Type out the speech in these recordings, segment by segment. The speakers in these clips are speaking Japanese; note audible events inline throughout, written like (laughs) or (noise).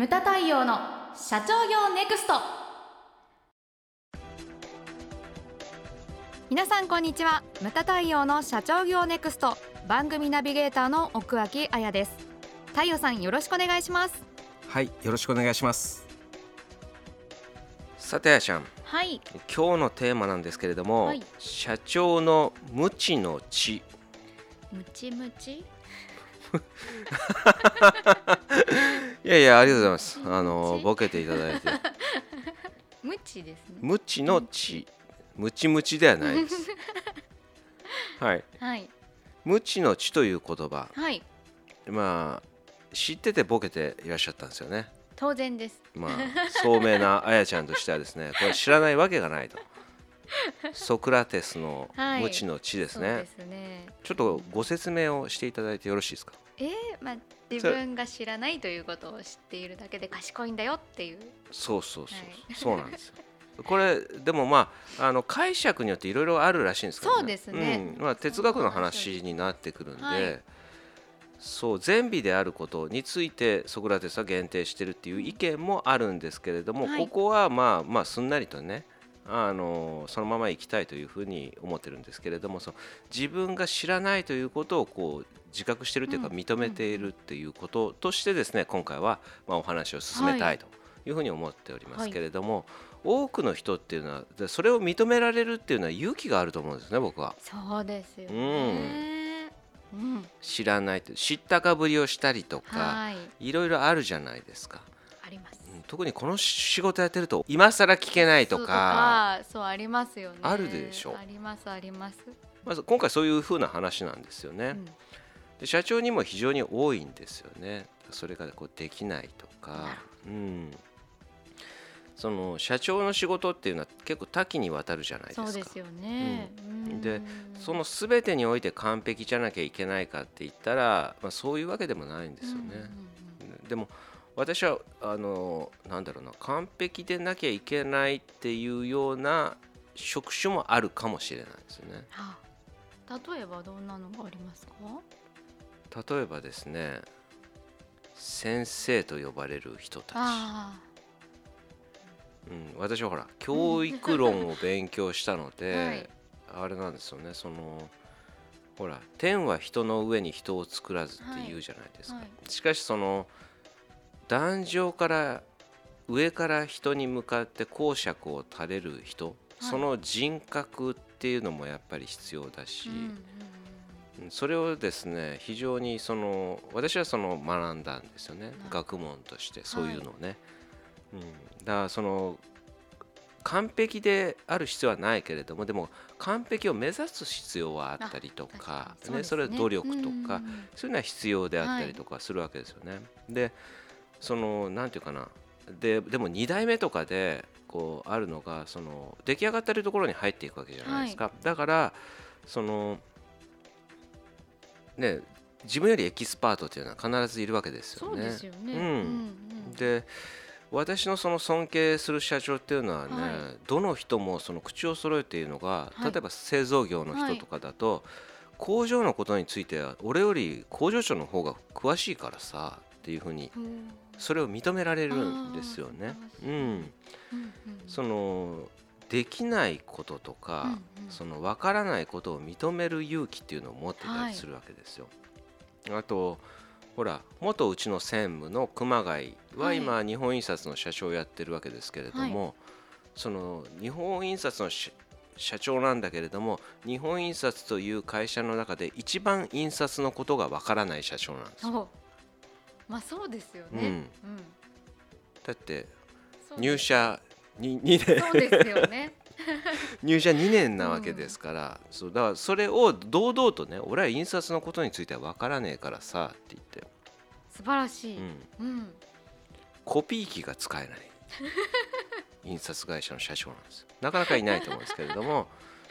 ムタ太陽の社長業ネクスト。皆さんこんにちは。ムタ太陽の社長業ネクスト。番組ナビゲーターの奥脇彩です。太陽さんよろしくお願いします。はいよろしくお願いします。さてあやちゃん。はい。今日のテーマなんですけれども、はい。社長の無知の知。ムチムチいやいやありがとうございます。あの知ボケていただいて。(laughs) ムチですね。無知の知ムチムチではないです。(laughs) はい。はい。無知の知という言葉。はい。まあ知っててボケていらっしゃったんですよね。当然です。まあ聡明なあやちゃんとしてはですねこれ知らないわけがないとソクラテスのはい無知の知ですね、そうですね。ちょっとご説明をしていただいてよろしいですか？えー、まあ自分が知らないということを知っているだけで賢いんだよっていう。そうそうそう、はい。そうなんですよ。これでもまああの解釈によっていろいろあるらしいんですけど、そうですね。うん。まあ、哲学の話になってくるんで、はい。そう善美であることについてソクラテスは限定してるっていう意見もあるんですけれども、はい。ここはまあまあすんなりとねあのそのまま行きたいというふうに思ってるんですけれどもその自分が知らないということをこう自覚してるというかうん認めているっていうこととしてですね今回はまあお話を進めたいというふうに思っておりますけれども、多くの人っていうのはでそれを認められるってい。うのは勇気があると思うんですね僕は。そうですよね。うん、知らないと知ったかぶりをしたりとかはい。いろいろあるじゃないですか。あります。うん特にこの仕事やってると今更聞けないとか。そうありますよね。あるでしょ。ありますあります、まず今回そういうふうな話なんですよね。うん。で社長にも非常に多いんですよね。それがこうできないとか。うん、その社長の仕事っていうのは結構多岐にわたるじゃないですか。そうですよね、うん。でその全てにおいて完璧じゃなきゃいけないかって言ったら、まあ、そういうわけでもないんですよね。でも私はあのなんだろうな完璧でなきゃいけないっていうような職種もあるかもしれないですよね。はあ例えばどんなのがありますか？例えばですね先生と呼ばれる人たち、あうん、私はほら教育論を勉強したので、(laughs) はい。あれなんですよねそのほら天は人の上に人を作らずって言うじゃないですか、はい。はしかしその壇上から上から人に向かって講釈を垂れる人、その人格っていうのもやっぱり必要だし、うんうんうんそれをですね非常にその私はその学んだんですよね。学問としてそういうのをね、うん、だからその完璧である必要はないけれどもでも完璧を目指す必要はあったりと確かにね。それは努力とか、そういうのは必要であったりとかするわけですよね。でそのなんていうかな。ででも2代目とかでこうあるのがその出来上がってるところに入っていくわけじゃないですか。だからそのね自分よりエキスパートっていうのは必ずいるわけですよね。ですよね、うん。うんで私のその尊敬する社長っていうのはね、はい。どの人もその口を揃えているのが、はい。例えば製造業の人とかだと、工場のことについては俺より工場長の方が詳しいからさっていうふうにうんそれを認められるんですよね。うん、うんうんそのできないこととか、うんうん。その分からないことを認める勇気っていうのを持ってたりするわけですよ。あとほら元うちの専務の熊谷ははい。今、日本印刷の社長をやってるわけですけれども、その日本印刷のし社長なんだけれども日本印刷という会社の中で一番印刷のことがわからない社長なんですよ。まあそうですよね、うん。うん。だって入社に2年そうですよね。(laughs) 入社2年なわけですから、そうだからそれを堂々とね俺は印刷のことについては分からねえからさって言って、素晴らしい、うん、うん。コピー機が使えない。(laughs) 印刷会社の社長なんですよ。なかなかいないと思うんですけれども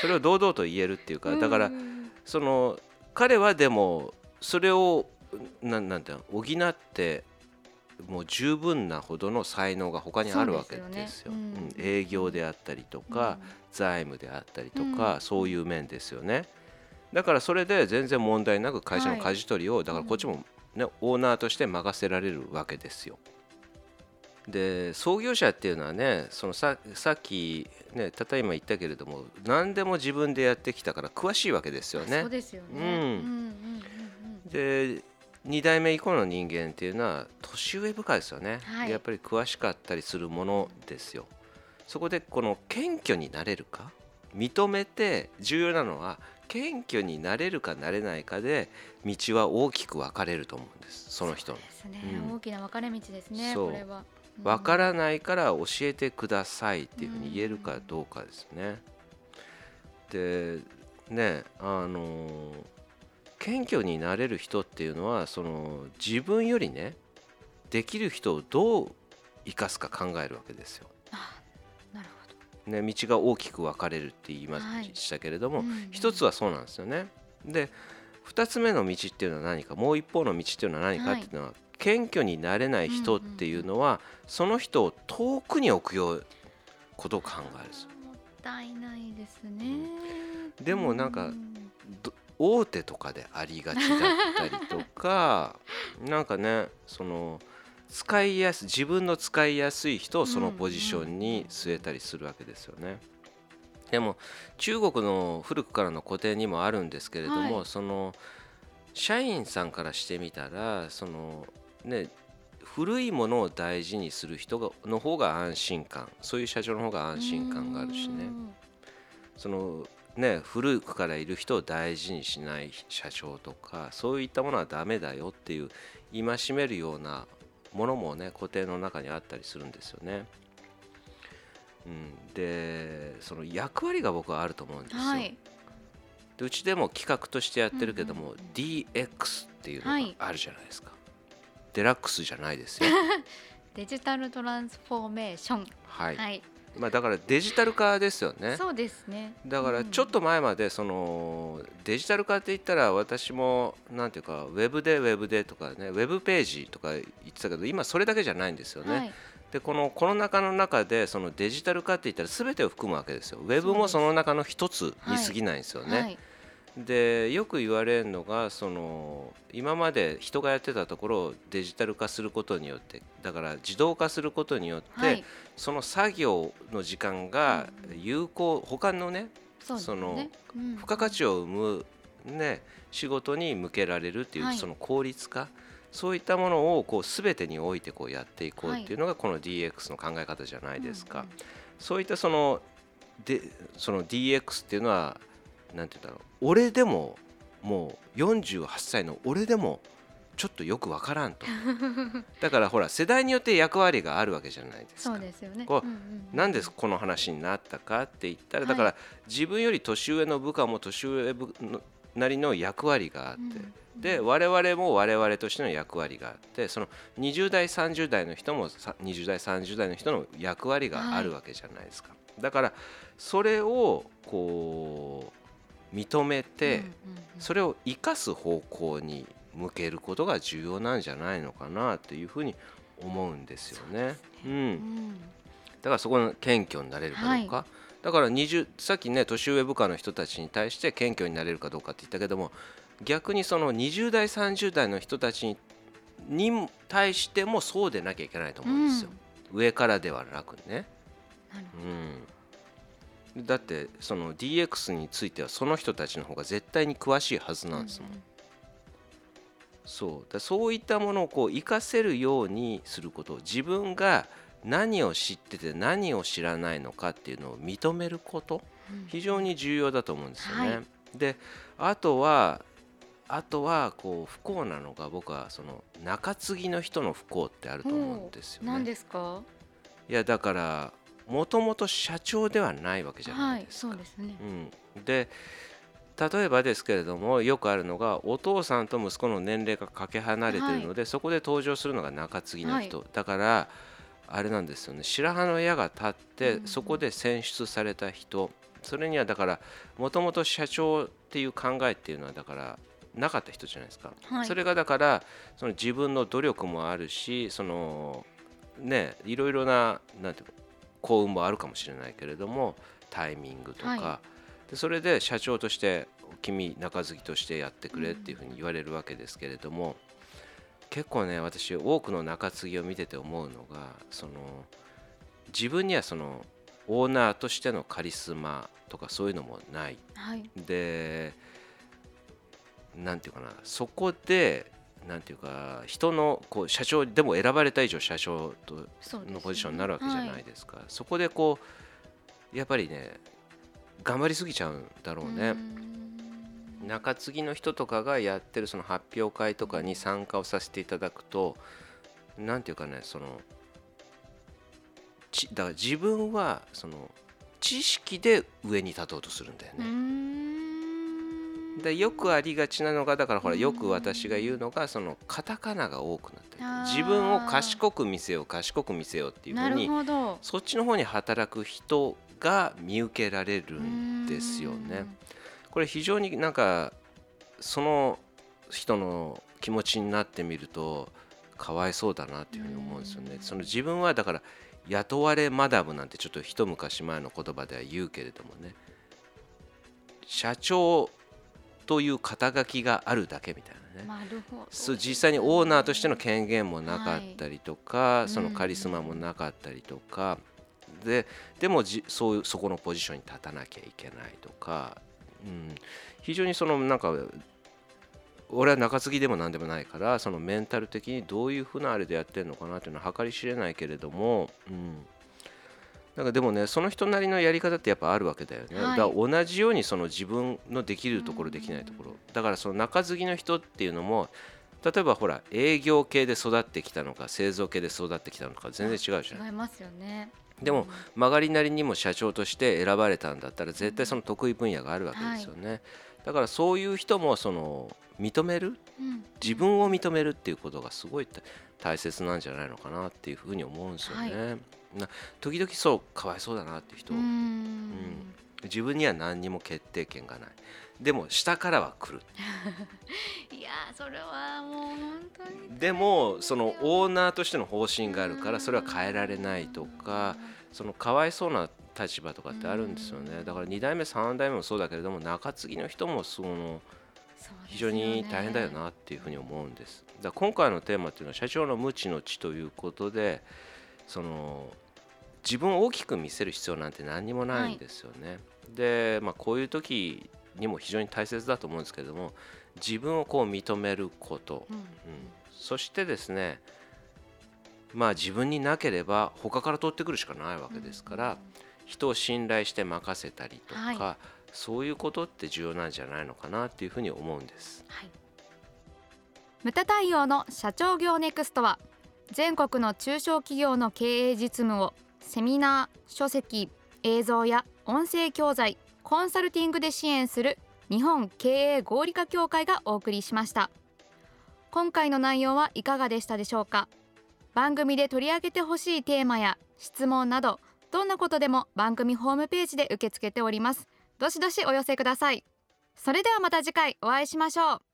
それを堂々と言えるっていうかだからうんその彼はでもそれをなんなんていうの補ってもう十分なほどの才能が他にあるわけですよ。そうですよねうんうん営業であったりとか、財務であったりとか、うんそういう面ですよね。だからそれで全然問題なく会社のはい舵取りを、だからこっちも、ねオーナーとして任せられるわけですよ。で創業者っていうのはねそのささっきねたった今言ったけれども何でも自分でやってきたから詳しいわけですよね。そうですよね。うんうんうんうんで2代目以降の人間っていうのは年上部下ですよね、はい。やっぱり詳しかったりするものですよ。そこでこの謙虚になれるか？認めて重要なのは謙虚になれるかなれないかで道は大きく分かれると思うんです。その人の。ですね、うん。大きな分かれ道ですね。そう。これは。うん。分からないから教えてくださいっていうふうに言えるかどうかですね。でねあの謙虚になれる人っていうのはその自分よりねできる人をどう生かすか考えるわけですよ。あなるほね、道が大きく分かれるって言いまはいしたけれども、うんうん一つはそうなんですよね。で二つ目の道っていうのは何かもう一方の道っていうのは何かっていうのは、謙虚になれない人っていうのは、その人を遠くに置くようことを考えるんですよど。もったいないですね。でもなんかうんど大手とかでありがちだったりとか (laughs) なんかねその使いやす自分の使いやすい人をそのポジションに据えたりするわけですよね。でも中国の古くからの古典にもあるんですけれども、はいその社員さんからしてみたらそのね古いものを大事にする人がの方が安心感そういう社長の方が安心感があるしね。うんそのね古くからいる人を大事にしない社長とかそういったものはダメだよっていう戒めるようなものもね固定の中にあったりするんですよね。うん、でその役割が僕はあると思うんですよ。はい。でうちでも企画としてやってるけども、うんうん DX っていうのはいがあるじゃないですか。デラックスじゃないですよ。(laughs) デジタルトランスフォーメーション。はい。はい。まあだからデジタル化ですよね。そうですね。だからちょっと前までそのデジタル化って言ったら私もなんていうかウェブでウェブでとかねウェブページとか言ってたけど今それだけじゃないんですよね。はい。でこのコロナ禍の中でそのデジタル化って言ったら全てを含むわけですよ。ウェブもその中の一つに過ぎないんですよね。はい。でよく言われるのがその今まで人がやってたところをデジタル化することによってだから自動化することによって、はい。その作業の時間が有効他のねそうですそのね。うん付加価値を生む、ね、仕事に向けられるっていう、はいその効率化そういったものをこう全てにおいてこうやっていこうっていうのがこの DX の考え方じゃないですか。うんうんそういったそのでその DX っていうのはなんて言うんだろう。俺でももう48歳の俺でもちょっとよくわからんと。(laughs) だからほら世代によって役割があるわけじゃないですか。そう。ですよね。こううんうんうん。なんでこの話になったかって言ったらはい。だから自分より年上の部下も年上部のなりの役割があって、うんで我々も我々としての役割があってその20代30代の人もさ20代30代の人の役割があるわけじゃないですか、だからそれをこう認めて、うんうんうん。それを生かす方向に向けることが重要なんじゃないのかなというふうに思うんですよね。うん。うん。だからそこの謙虚になれるかどうか、はだから20さっきね年上部下の人たちに対して謙虚になれるかどうかって言ったけども逆にその20代30代の人たちにに対してもそうでなきゃいけないと思うんですよ、上からではなくね、なるほうん、だってその DX についてはその人たちの方が絶対に詳しいはずどなんですもん、うんうんそうだそういったものをこう活かせるようにすること自分が何を知ってて何を知らないのかっていうのを認めることうん非常に重要だと思うんですよね。はいであとはあとはこう不幸なのが僕はその中継ぎの人の不幸ってあると思うんですよ何ね。ですか？いやだからもともと社長ではないわけじゃなはいい、ですか。そうですね。うん、で例えばですけれどもよくあるのがお父さんと息子の年齢がかけ離れているので、そこで登場するのが中継ぎの人、だからあれなんですよね。白羽の矢が立って、うんそこで選出された人。それにはだからもともと社長っていう考えっていうのはだからなかった人じゃないですか、はい。それがだからその自分の努力もあるしそのねいろいろななんていうか幸運もあるかもしれないけれどもタイミングとか、はでそれで社長として君中継ぎとしてやってくれっていうふうに言われるわけですけれども、結構ね私多くの中継ぎを見てて思うのがその自分にはそのオーナーとしてのカリスマとかそういうのもない、はい、でなんていうかなそこでなんていうか人のこう社長でも選ばれた以上社長とのポジションになるわけじゃないですか、ねはい、そこでこうやっぱりね頑張りすぎちゃうんだろうね。中継ぎの人とかがやってるその発表会とかに参加をさせていただくと何ていうかねそのちだから自分はその知識で上に立とうとするんだよね。でよくありがちなのがだからほらよく私が言うのがそのカタカナが多くなって自分を賢く見せよう賢く見せようっていうふうにそっちの方に働く人が見受けられるんですよね。これ非常になんかその人の気持ちになってみるとかわいそうだなっていうふうに思うんですよね。その自分はだから雇われマダムなんてちょっと一昔前の言葉では言うけれどもね社長という肩書きがあるだけみたいなね。そう実際にオーナーとしての権限もなかったりとか、はい、そのカリスマもなかったりとか、ででもじそういうそこのポジションに立たなきゃいけないとか。うん、非常にそのなんか俺は中継ぎでも何でもないからそのメンタル的にどういうふうなあれでやってるのかなっていうのは計り知れないけれども、うん、なんかでもねその人なりのやり方ってやっぱあるわけだよね、はい、だ同じようにその自分のできるところできないところ。だからその中継ぎの人っていうのも例えばほら営業系で育ってきたのか製造系で育ってきたのか全然違うじゃん。違いますよね。でも曲がりなりにも社長として選ばれたんだったら絶対その得意分野があるわけですよね、はい、だからそういう人もその認める、自分を認めるっていうことがすごい大切なんじゃないのかなっていうふうに思うんですよね、はい、な時々そうかわいそうだなっていう人。うん、自分には何にも決定権がない。でも下からは来る。(laughs) いやそれはもう本当に。でもそのオーナーとしての方針があるからそれは変えられないとかそのかわいそうな立場とかってあるんですよね。だから2代目3代目もそうだけれども中継ぎの人もその非常に大変だよなっていうふうに思うんです。だ今回のテーマっていうのは社長の無知の知ということでその自分を大きく見せる必要なんて何にもないんですよね、はい、で、まあ、こういう時にも非常に大切だと思うんですけれども自分をこう認めること、うん、うん、そしてですねまあ自分になければ他から取ってくるしかないわけですから、うん、人を信頼して任せたりとか、はい、そういうことって重要なんじゃないのかなっていうふうに思うんです。はい、無駄対応の社長業ネクストは全国の中小企業の経営実務をセミナー書籍映像や音声教材コンサルティングで支援する日本経営合理化協会がお送りしました。今回の内容はいかがでしたでしょうか？番組で取り上げてほしいテーマや質問などどんなことでも番組ホームページで受け付けております。どしどしお寄せください。それではまた次回お会いしましょう。